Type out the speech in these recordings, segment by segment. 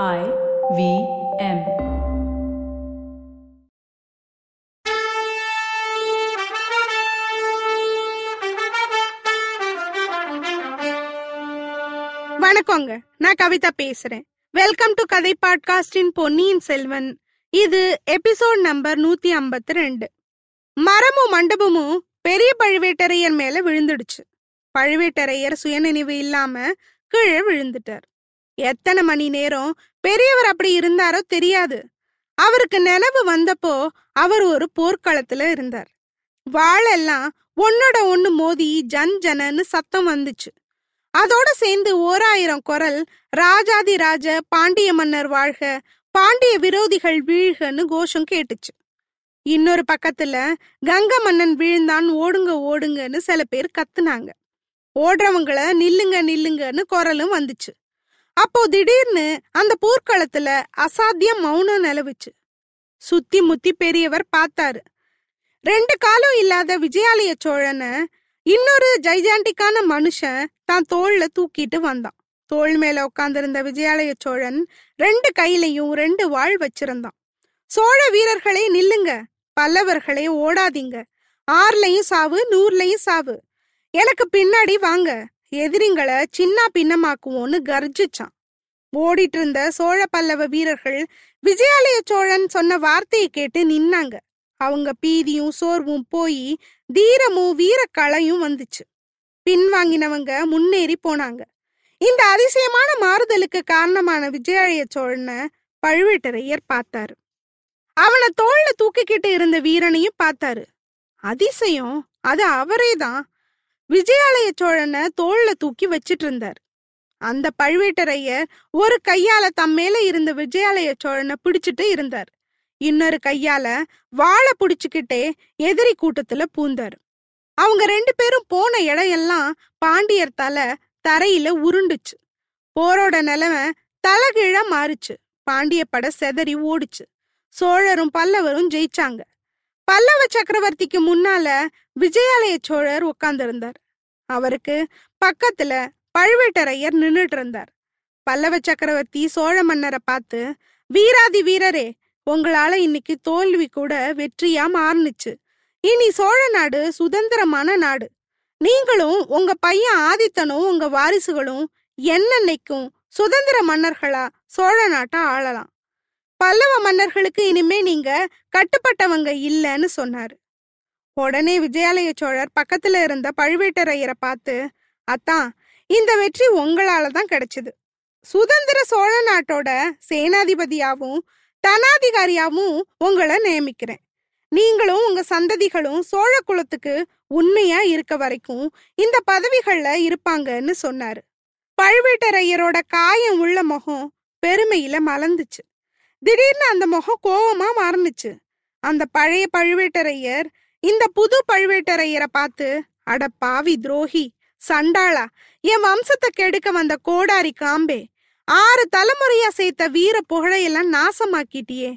I V M. வணக்கங்க. நான் கவிதா பேசுறேன். வெல்கம் டு கதை பாட்காஸ்டின் பொன்னியின் செல்வன். இது எபிசோட் நம்பர் நூத்தி ஐம்பத்தி ரெண்டு. மரமும் மண்டபமும் பெரிய பழுவேட்டரையர் மேல விழுந்துடுச்சு. பழுவேட்டரையர் சுயநினைவு இல்லாம கீழே விழுந்துட்டார். எத்தனை மணி நேரம் பெரியவர் அப்படி இருந்தாரோ தெரியாது. அவருக்கு நினைவு வந்தப்போ அவர் ஒரு போர்க்களத்துல இருந்தார். வாழெல்லாம் ஒன்னோட ஒண்ணு மோதி ஜன் ஜனன்னு சத்தம் வந்துச்சு. அதோட சேர்ந்து ஓராயிரம் குரல் ராஜாதி ராஜ பாண்டிய மன்னர் வாழ்க பாண்டிய விரோதிகள் வீழ்கன்னு கோஷம் கேட்டுச்சு. இன்னொரு பக்கத்துல கங்க மன்னன் வீழ்ந்தான் ஓடுங்க ஓடுங்கன்னு சில பேர் கத்துனாங்க. ஓடுறவங்கள நில்லுங்க நில்லுங்கன்னு குரலும் வந்துச்சு. அப்போ திடீர்னு அந்த போர்க்களத்துல அசாத்திய மௌனம் நிலவுச்சு. சுத்தி முத்தி பெரியவர் பார்த்தாரு. ரெண்டு காலம் இல்லாத விஜயாலய சோழனை இன்னொரு ஜைஜாண்டிக்கான மனுஷன் தான் தோல்ல தூக்கிட்டு வந்தான். தோள் மேல உட்கார்ந்திருந்த விஜயாலய சோழன் ரெண்டு கையிலையும் ரெண்டு வாழ் வச்சிருந்தான். சோழ வீரர்களே நில்லுங்க பல்லவர்களே ஓடாதீங்க. ஆறுலயும் சாவு நூறுலையும் சாவு. எனக்கு பின்னாடி வாங்க எதிரிங்களை சின்ன பின்னமாக்குவோன்னு கர்ஜிச்சான். ஓடிட்டு இருந்த சோழ பல்லவ வீரர்கள் விஜயாலய சோழன் சொன்ன வார்த்தையை கேட்டு நின்னாங்க. அவங்க பீதியும் சோர்வும் போய் தீரமும் வீரக்களையும் வந்துச்சு. பின்வாங்கினவங்க முன்னேறி போனாங்க. இந்த அதிசயமான மாறுதலுக்கு காரணமான விஜயாலய சோழனை பழுவேட்டரையர் பார்த்தாரு. அவனை தோல்ல தூக்கிக்கிட்டு இருந்த வீரனையும் பார்த்தாரு. அதிசயம் அது அவரே தான் விஜயாலய சோழனை தோல்ல தூக்கி வச்சிட்டு இருந்தார் அந்த பழுவேட்டரையர் ஒரு கையால தம் மேல இருந்த விஜயாலய சோழனை பிடிச்சிட்டு இருந்தார். இன்னொரு கையால வாழை பிடிச்சுக்கிட்டே எதிரி கூட்டத்துல பூந்தாரு. அவங்க ரெண்டு பேரும் போன இடம் எல்லாம் பாண்டியர் தலை தரையில உருண்டுச்சு. போரோட நிலைமை தலகீழா மாறுச்சு. பாண்டிய படை செதறி ஓடுச்சு. சோழரும் பல்லவரும் ஜெயிச்சாங்க. பல்லவ சக்கரவர்த்திக்கு முன்னால விஜயாலய சோழர் உட்கார்ந்திருந்தார் அவருக்கு பக்கத்துல பழுவேட்டரையர் நின்னுட்டு இருந்தார் பல்லவ சக்கரவர்த்தி சோழ மன்னரை பார்த்து வீராதி வீரரே உங்களால இன்னைக்கு தோல்வி கூட வெற்றியா மாறுனுச்சு. இனி சோழ நாடு சுதந்திரமான நாடு. நீங்களும் உங்க பையன் ஆதித்தனும் உங்க வாரிசுகளும் என்னன்னைக்கும் சுதந்திர மன்னர்களா சோழ நாட்டை ஆளலாம். பல்லவ மன்னர்களுக்கு இனிமே நீங்க கட்டுப்பட்டவங்க இல்லைன்னு சொன்னாரு. உடனே விஜயாலய சோழர் பக்கத்துல இருந்த பழுவேட்டரையரை பார்த்து அத்தான் இந்த வெற்றி உங்களால தான் கிடைச்சது. சுதந்திர சோழ நாட்டோட சேனாதிபதியாவும் தனாதிகாரியாவும் உங்களை நியமிக்கிறேன். நீங்களும் உங்க சந்ததிகளும் சோழ குலத்துக்கு உண்மையா இருக்க வரைக்கும் இந்த பதவிகள்ல இருப்பாங்கன்னு சொன்னாரு. பழுவேட்டரையரோட காயம் உள்ள முகம் பெருமையில மலர்ந்துச்சு. திடீர்னு அந்த முகம் கோவமா மாறுனுச்சு. அந்த பழைய பழுவேட்டரையர் இந்த புது பழுவேட்டரையரை பார்த்து அட பாவி துரோகி சண்டாளா என் வம்சத்தை கெடுக்க வந்த கோடாரி காம்பே ஆறு தலைமுறையா சேர்த்த வீர புகழையெல்லாம் நாசமாக்கிட்டியே.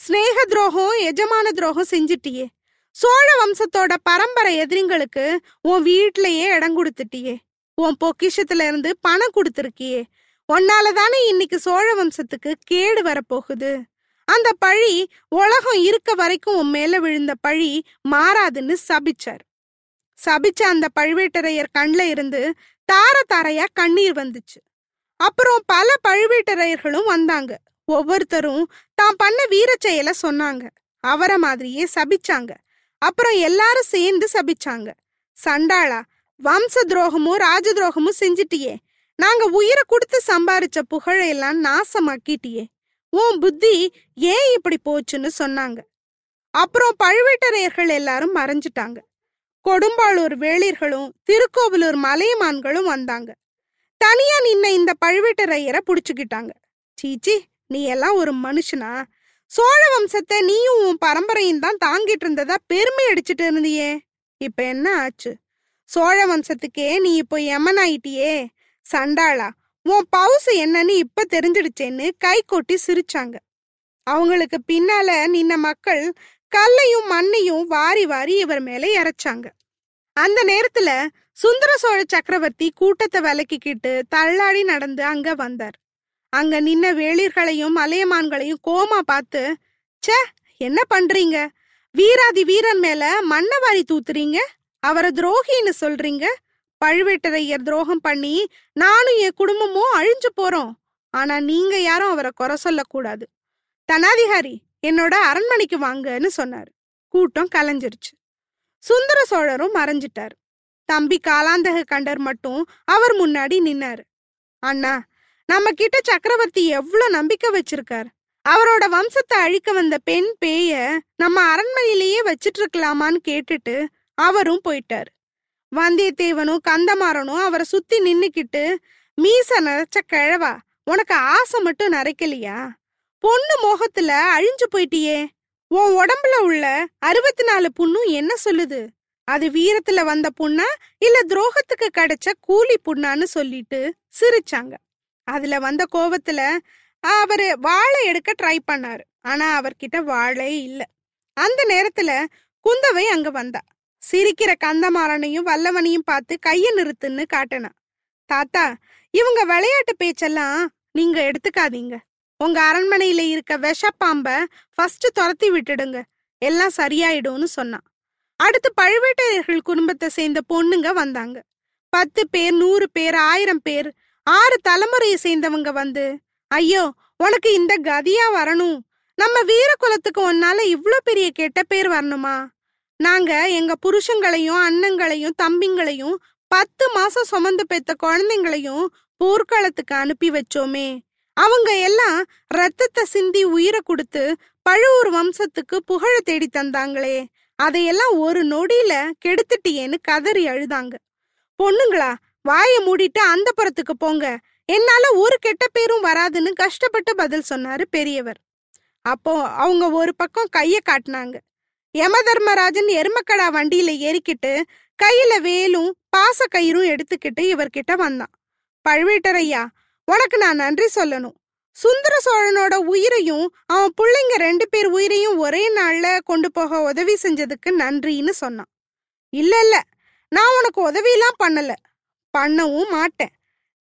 ஸ்னேக துரோகம் எஜமான துரோகம் செஞ்சிட்டியே. சோழ வம்சத்தோட பரம்பரை எதிரிங்களுக்கு உன் வீட்லயே இடம் கொடுத்துட்டியே. உன் பொக்கிஷத்துல இருந்து பணம் கொடுத்துருக்கியே. உன்னால தானே இன்னைக்கு சோழ வம்சத்துக்கு கேடு வரப்போகுது. அந்த பழி உலகம் இருக்க வரைக்கும் உன் மேல விழுந்த பழி மாறாதுன்னு சபிச்சார். சபிச்ச அந்த பழுவேட்டரையர் கண்ல இருந்து தார தாரையா கண்ணீர் வந்துச்சு. அப்புறம் பல பழுவேட்டரையர்களும் வந்தாங்க. ஒவ்வொருத்தரும் தான் பண்ண வீர செயலை சொன்னாங்க. அவரை மாதிரியே சபிச்சாங்க. அப்புறம் எல்லாரும் சேர்ந்து சபிச்சாங்க. சண்டாளா வம்ச துரோகமும் ராஜ துரோகமும் செஞ்சிட்டியே. நாங்க உயிரை கொடுத்து சம்பாரிச்ச புகழையெல்லாம் நாசமாக்கிட்டியே. உன் புத்தி ஏன் இப்படி போச்சுன்னு சொன்னாங்க. அப்புறம் பழுவேட்டரையர்கள் எல்லாரும் மறைஞ்சிட்டாங்க. கொடும்பாளூர் வேளிர்களும் திருக்கோவிலூர் மலையமான்களும் வந்தாங்க. தனியா நின்ன இந்த பழுவேட்டரையரை புடிச்சுக்கிட்டாங்க. சீச்சி நீ எல்லாம் ஒரு மனுஷனா? சோழ வம்சத்தை நீயும் உன் பரம்பரையும் தான் தாங்கிட்டு இருந்ததா பெருமை அடிச்சிட்டு இருந்தியே? இப்ப என்ன ஆச்சு? சோழ வம்சத்துக்கே நீ இப்போ எமனாயிட்டியே? சண்டாளா உன் பவுசு என்னன்னு இப்ப தெரிஞ்சிடுச்சேன்னு கை கொட்டி சிரிச்சாங்க. அவங்களுக்கு பின்னால நின்ன மக்கள் கல்லையும் மண்ணையும் வாரி வாரி இவர் மேல இறைச்சாங்க அந்த நேரத்துல சுந்தர சோழ சக்கரவர்த்தி கூட்டத்தை விலக்கிக்கிட்டு தள்ளாடி நடந்து அங்க வந்தார். அங்க நின்ன வேளிர்களையும் மலையமான்களையும் கோமா பார்த்து ச்சே என்ன பண்றீங்க? வீராதி வீரன் மேல மண்ணவாரி தூத்துறீங்க? அவரை துரோகின்னு சொல்றீங்க? பழுவேட்டரையர் துரோகம் பண்ணி நானும் என் குடும்பமும் அழிஞ்சு போறோம். ஆனா நீங்க யாரும் அவரை குறை சொல்லக்கூடாது தனாதிகாரி என்னோட அரண்மனைக்கு வாங்கன்னு சொன்னாரு. கூட்டம் கலைஞ்சிருச்சு. சுந்தர சோழரும் மறைஞ்சிட்டார். தம்பி காலாந்தக கண்டர் மட்டும் அவர் முன்னாடி நின்னாரு. அண்ணா நம்ம கிட்ட சக்கரவர்த்தி எவ்வளவு நம்பிக்கை வச்சிருக்கார். அவரோட வம்சத்தை அழிக்க வந்த பெண் பேய நம்ம அரண்மனையிலேயே வச்சிட்டு இருக்கலாமான்னு கேட்டுட்டு அவரும் போயிட்டாரு. வந்தியத்தேவனும் கந்தமாறனும் அவரை சுத்தி நின்னுக்கிட்டு மீச நரைச்ச கிழவா உனக்கு ஆசை மட்டும் நரைக்கலையா? பொண்ணு மோகத்துல அழிஞ்சு போயிட்டியே. உன் உடம்புல உள்ள அறுபத்தி நாலு புண்ணும் என்ன சொல்லுது? அது வீரத்துல வந்த புண்ணா இல்ல துரோகத்துக்கு கிடைச்ச கூலி புண்ணான்னு சொல்லிட்டு சிரிச்சாங்க. அதுல வந்த கோவத்துல அவரு வாழை எடுக்க ட்ரை பண்ணாரு. ஆனா அவர்கிட்ட வாழே இல்ல. அந்த நேரத்துல குந்தவை அங்க வந்தா. சிரிக்கிற கந்தமாறனையும் வல்லவனையும் பார்த்து கைய நிறுத்துன்னு காட்டினான் தாத்தா இவங்க விளையாட்டு பேச்செல்லாம் நீங்க எடுத்துக்காதீங்க. உங்க அரண்மனையில இருக்க விஷப்பாம்ப ஃபர்ஸ்ட் துரத்தி விட்டுடுங்க. எல்லாம் சரியாயிடும்னு சொன்னான். அடுத்து பழுவேட்டையர்கள் குடும்பத்தை சேர்ந்த பொண்ணுங்க வந்தாங்க. பத்து பேர் நூறு பேர் ஆயிரம் பேர் ஆறு தலைமுறையை சேர்ந்தவங்க வந்து ஐயோ உனக்கு இந்த கதியா வரணும். நம்ம வீர குலத்துக்கு உன்னால இவ்ளோ பெரிய கெட்ட பேர் வரணுமா? நாங்க எங்க புருஷங்களையும் அண்ணங்களையும் தம்பிங்களையும் பத்து மாசம் சுமந்து பெத்த குழந்தைங்களையும் போர்க்களத்துக்கு அனுப்பி வச்சோமே. அவங்க எல்லாம் ரத்தத்தை சிந்தி உயிரை கொடுத்து பழுவூர் வம்சத்துக்கு புகழ தேடி தந்தாங்களே. அதையெல்லாம் ஒரு நொடியில கெடுத்துட்டியேன்னு கதறி அழுதாங்க. பொண்ணுங்களா வாய மூடிட்டு அந்த புறத்துக்கு போங்க. என்னால ஒரு கெட்ட பேரும் வராதுன்னு கஷ்டப்பட்டு பதில் சொன்னாரு பெரியவர். அப்போ அவங்க ஒரு பக்கம் கைய காட்டினாங்க. யமதர்மராஜன் எருமக்கடா வண்டியில ஏறிக்கிட்டு கையில வேலும் பாச கயிறும் எடுத்துக்கிட்டு இவர்கிட்ட வந்தான். பழுவேட்டரையா உனக்கு நான் நன்றி சொல்லணும். சுந்தர சோழனோட உயிரையும் அவன் பிள்ளைங்க ரெண்டு பேர் உயிரையும் ஒரே நாள்ல கொண்டு போக உதவி செஞ்சதுக்கு நன்றின்னு சொன்னான். இல்ல இல்ல நான் உனக்கு உதவியெல்லாம் பண்ணல. பண்ணவும் மாட்டேன்.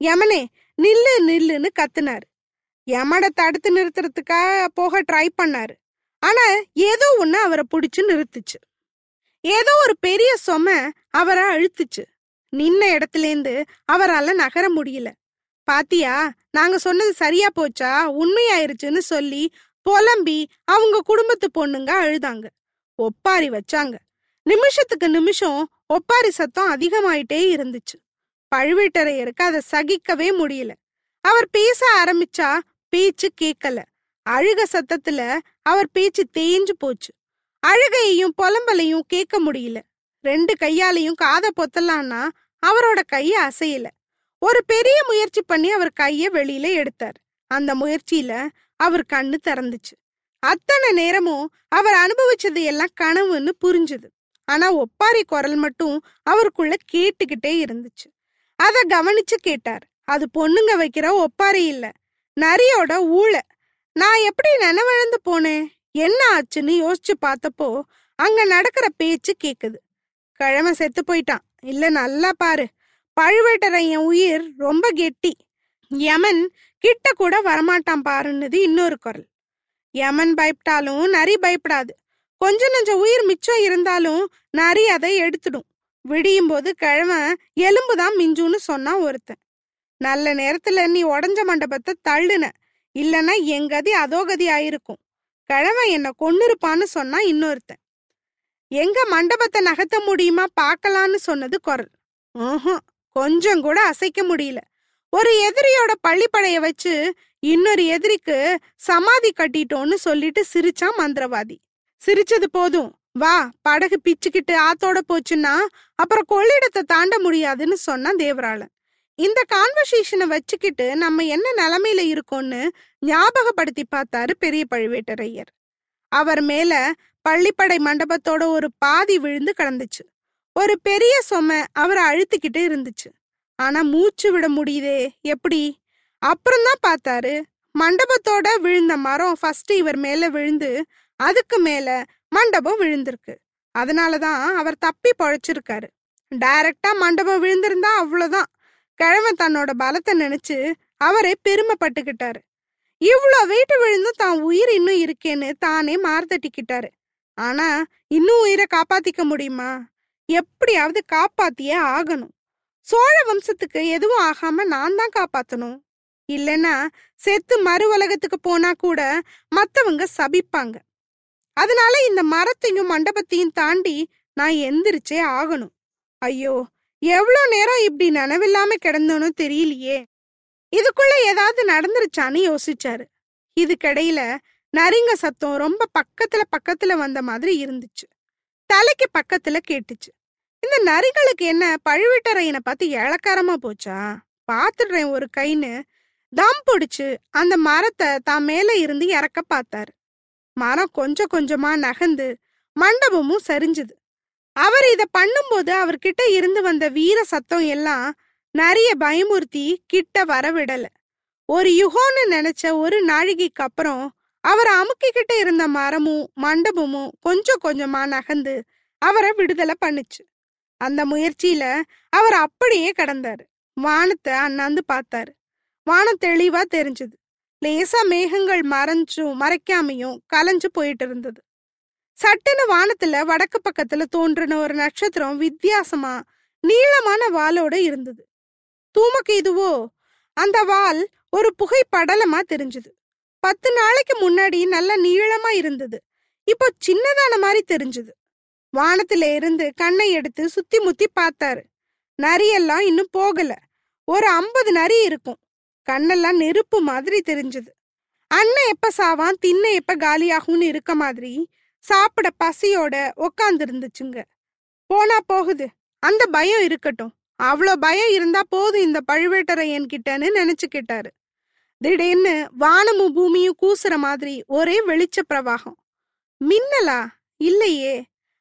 யமனே நில்லு நில்லுன்னு கத்துனாரு. யமனை தடுத்து நிறுத்துறதுக்காக போக ட்ரை பண்ணாரு. ஆனா ஏதோ ஒண்ணு அவரை பிடிச்சு நிறுத்துச்சு. ஏதோ ஒரு பெரிய சொம அவரை அழுத்துச்சு. நின்ன இடத்துலேருந்து அவரால நகர முடியல. பாத்தியா நாங்க சொன்னது சரியா போச்சா? உண்மையாயிருச்சுன்னு சொல்லி புலம்பி அவங்க குடும்பத்து பொண்ணுங்க அழுதாங்க. ஒப்பாரி வச்சாங்க. நிமிஷத்துக்கு நிமிஷம் ஒப்பாரி சத்தம் அதிகமாயிட்டே இருந்துச்சு. பழுவேட்டரையருக்கு அதை சகிக்கவே முடியல. அவர் பேச ஆரம்பிச்சா பேச்சு கேட்கல அழுக சத்தத்துல அவர் பேச்சு தேஞ்சு போச்சு. அழுகையையும் புலம்பலையும் கேட்க முடியல. ரெண்டு கையாலையும் காதை பொத்தலான்னா அவரோட கைய அசையல. ஒரு பெரிய முயற்சி பண்ணி அவர் கைய வெளியில எடுத்தார். அந்த முயற்சியில அவர் கண்ணு திறந்துச்சு. அத்தனை நேரமும் அவர் அனுபவிச்சது எல்லாம் கனவுன்னு புரிஞ்சுது. ஆனா ஒப்பாரி குரல் மட்டும் அவருக்குள்ள கேட்டுக்கிட்டே இருந்துச்சு. அத கவனிச்சு கேட்டார். அது பொண்ணுங்க வைக்கிற ஒப்பாரி இல்ல. நரியோட ஊழ. நான் எப்படி நினைவிழந்து போனேன்? என்ன ஆச்சுன்னு யோசிச்சு பார்த்தப்போ அங்க நடக்கிற பேச்சு கேக்குது. கிழமை செத்து போயிட்டான். இல்ல நல்லா பாரு. பழுவேட்டரையன் உயிர் ரொம்ப கெட்டி. யமன் கிட்ட கூட வரமாட்டான் பாருன்னது இன்னொரு குரல். யமன் பயப்பட்டாலும் நரி பயப்படாது. கொஞ்ச நஞ்ச உயிர் மிச்சம் இருந்தாலும் நரி அதை எடுத்துடும். விடியும் போது கிழமை எலும்புதான் மிஞ்சுன்னு சொன்னான் ஒருத்தன். நல்ல நேரத்துல நீ உடஞ்ச மண்டபத்தை தள்ளுன. இல்லனா என் கதி அதோ கதி ஆயிருக்கும். கிழமை என்ன கொன்னிருப்பான்னு சொன்னா இன்னொருத்தன். எங்க மண்டபத்தை நகர்த்த முடியுமா பார்க்கலான்னு சொன்னது குரல். ஆஹா கொஞ்சம் கூட அசைக்க முடியல. ஒரு எதிரியோட பள்ளிப்படைய வச்சு இன்னொரு எதிரிக்கு சமாதி கட்டிட்டோன்னு சொல்லிட்டு சிரிச்சான் மந்திரவாதி. சிரிச்சது போதும். வா படகு பிச்சுக்கிட்டு ஆத்தோட போச்சுன்னா அப்புறம் கொள்ளிடத்தை தாண்ட முடியாதுன்னு சொன்னான் தேவராளன். இந்த கான்வர்சேஷனை வச்சுக்கிட்டு நம்ம என்ன நிலைமையில இருக்கோம்னு ஞாபகப்படுத்தி பார்த்தாரு பெரிய பழுவேட்டரையர். அவர் மேல பள்ளிப்படை மண்டபத்தோட ஒரு பாதி விழுந்து கிடந்துச்சு. ஒரு பெரிய சுமை அவரை அழுத்திக்கிட்டு இருந்துச்சு. ஆனா மூச்சு விட முடியுதே எப்படி? அப்புறம்தான் பார்த்தாரு மண்டபத்தோட விழுந்த மரம் ஃபர்ஸ்ட் இவர் மேல விழுந்து அதுக்கு மேல மண்டபம் விழுந்திருக்கு. அதனாலதான் அவர் தப்பி பொழைச்சிருக்காரு. டைரக்டா மண்டபம் விழுந்திருந்தா அவ்வளோதான் கிழமை தன்னோட பலத்தை நினைச்சு அவரே பெருமைப்பட்டுக்கிட்டாரு. இவ்ளோ வீட்டு விழுந்தும் தான் உயிர் இன்னும் இருக்கேன்னு தானே மார்த்தட்டிக்கிட்டாரு ஆனா இன்னும் உயிரை காப்பாத்திக்க முடியுமா? எப்படியாவது காப்பாத்தியே ஆகணும். சோழ வம்சத்துக்கு எதுவும் ஆகாம நான் தான் காப்பாத்தணும். இல்லைன்னா செத்து மறு உலகத்துக்கு போனா கூட மத்தவங்க சபிப்பாங்க. அதனால இந்த மரத்தையும் மண்டபத்தையும் தாண்டி நான் எந்திரிச்சே ஆகணும். ஐயோ எவ்வளோ நேரம் இப்படி நனவில்லாம கிடந்தோன்னு தெரியலையே. இதுக்குள்ள ஏதாவது நடந்துருச்சான்னு யோசிச்சாரு. இதுக்கிடையில நரிங்க சத்தம் ரொம்ப பக்கத்துல பக்கத்துல வந்த மாதிரி இருந்துச்சு. தலைக்கு பக்கத்துல கேட்டுச்சு. இந்த நரிகளுக்கு என்ன பழுவேட்டரையனை பார்த்து இழக்காரமா போச்சா? பாத்துடுறேன் ஒரு கைன்னு தம் பிடிச்சு அந்த மரத்தை தான் மேல இருந்து இறக்க பார்த்தாரு. மரம் கொஞ்சம் கொஞ்சமா நகர்ந்து மண்டபமும் சரிஞ்சுது. அவர் இத பண்ணும்போது அவர்கிட்ட இருந்து வந்த வீர சத்தம் எல்லாம் நிறைய பயமுறுத்தி கிட்ட வரவிடல. ஒரு யுகோன்னு நினைச்ச ஒரு நாழிகைக்கு அப்புறம் அவர் அமுக்கிக்கிட்ட இருந்த மரமும் மண்டபமும் கொஞ்சம் கொஞ்சமா நகர்ந்து அவரை விடுதலை பண்ணுச்சு. அந்த முயற்சியில அவர் அப்படியே கடந்தாரு. வானத்தை அண்ணாந்து பார்த்தாரு. வானம் தெளிவா தெரிஞ்சது. லேசா மேகங்கள் மறைஞ்சும் மறைக்காமையும் கலைஞ்சு போயிட்டு இருந்தது. சட்டுன்னு வானத்துல வடக்கு பக்கத்துல தோன்றின ஒரு நட்சத்திரம் வித்தியாசமா நீளமான வாலோட இருந்தது. தூமக்கு இதுவோ? அந்த வால் ஒரு புகை படலமா தெரிஞ்சது. பத்து நாளைக்கு முன்னாடி நல்ல நீளமா இருந்தது. இப்போ சின்னதான மாதிரி தெரிஞ்சது. வானத்துல இருந்து கண்ணை எடுத்து சுத்தி முத்தி பார்த்தாரு. நரியெல்லாம் இன்னும் போகல. ஒரு ஐம்பது நரி இருக்கும். கண்ணெல்லாம் நெருப்பு மாதிரி தெரிஞ்சது. அண்ணன் எப்ப சாவான் தின்ன எப்ப காலியாகும்னு இருக்க மாதிரி சாப்பிட பசியோட உக்காந்து இருந்துச்சுங்க போனா போகுது. அந்த பயம் இருக்கட்டும். அவ்வளோ பயம் இருந்தா போதும் இந்த பழுவேட்டரையன் கிட்டன்னு நினைச்சுக்கிட்டாரு. திடீர்னு வானமும் பூமியும் கூசுற மாதிரி ஒரே வெளிச்ச பிரவாகம். மின்னலா? இல்லையே.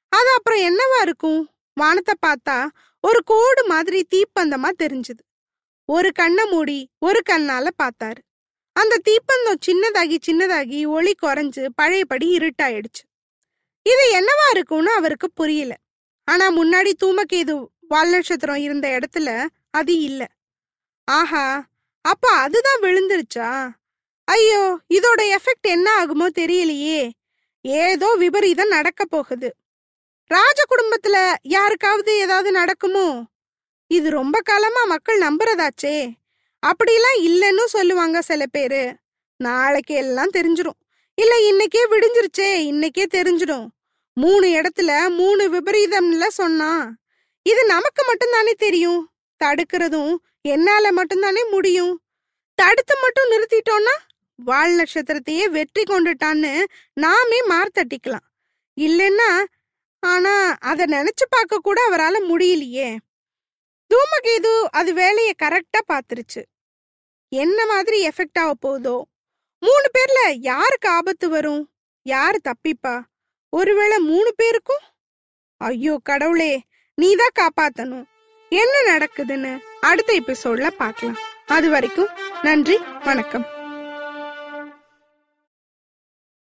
அது அப்புறம் என்னவா இருக்கும்? வானத்தை பார்த்தா ஒரு கோடு மாதிரி தீப்பந்தமா தெரிஞ்சது. ஒரு கண்ணை மூடி ஒரு கண்ணால பார்த்தாரு. அந்த தீப்பந்தம் சின்னதாகி சின்னதாகி ஒளி குறைஞ்சு பழையபடி இருட்டாயிடுச்சு. இது என்னவா இருக்கும்னு அவருக்கு புரியல. ஆனா முன்னாடி தூமக்கேது வால் நட்சத்திரம் இருந்த இடத்துல அது இல்ல. ஆஹா அப்ப அதுதான் விழுந்துருச்சா? ஐயோ இதோட எஃபெக்ட் என்ன ஆகுமோ தெரியலையே. ஏதோ விபரீதம் நடக்க போகுது. ராஜ குடும்பத்துல யாருக்காவது ஏதாவது நடக்குமோ? இது ரொம்ப காலமா மக்கள் நம்புறதாச்சே. அப்படிலாம் இல்லைன்னு சொல்லுவாங்க சில பேரு. நாளைக்கு எல்லாம் தெரிஞ்சிடும் இல்ல இன்னைக்கே விடிஞ்சிருச்சே இன்னைக்கே தெரிஞ்சிடும். மூணு இடத்துல மூணு விபரீதம்ல சொன்னா இது நமக்கு மட்டும்தானே தெரியும்? தடுக்கிறதும் என்னால மட்டும்தானே முடியும்? தடுத்து மட்டும் நிறுத்திட்டோம்னா வால் நட்சத்திரத்தையே வெற்றி கொண்டுட்டான்னு நாமே மார்த்தட்டிக்கலாம். இல்லைன்னா ஆனா அதை நினைச்சு பார்க்க கூட அவரால முடியலையே. தூமகேது அது வேலையை கரெக்டா பார்த்துருச்சு. என்ன மாதிரி எஃபெக்ட் ஆக போகுதோ? மூணு பேர்ல யாருக்கு ஆபத்து வரும்? யாரு தப்பிப்பா? ஒருவேளை மூணு பேருக்கும்? ஐயோ கடவுளே நீதான் காப்பாத்தணும். என்ன நடக்குதுன்னு அடுத்த எபிசோட்ல பார்க்கலாம். அது வரைக்கும் நன்றி வணக்கம்.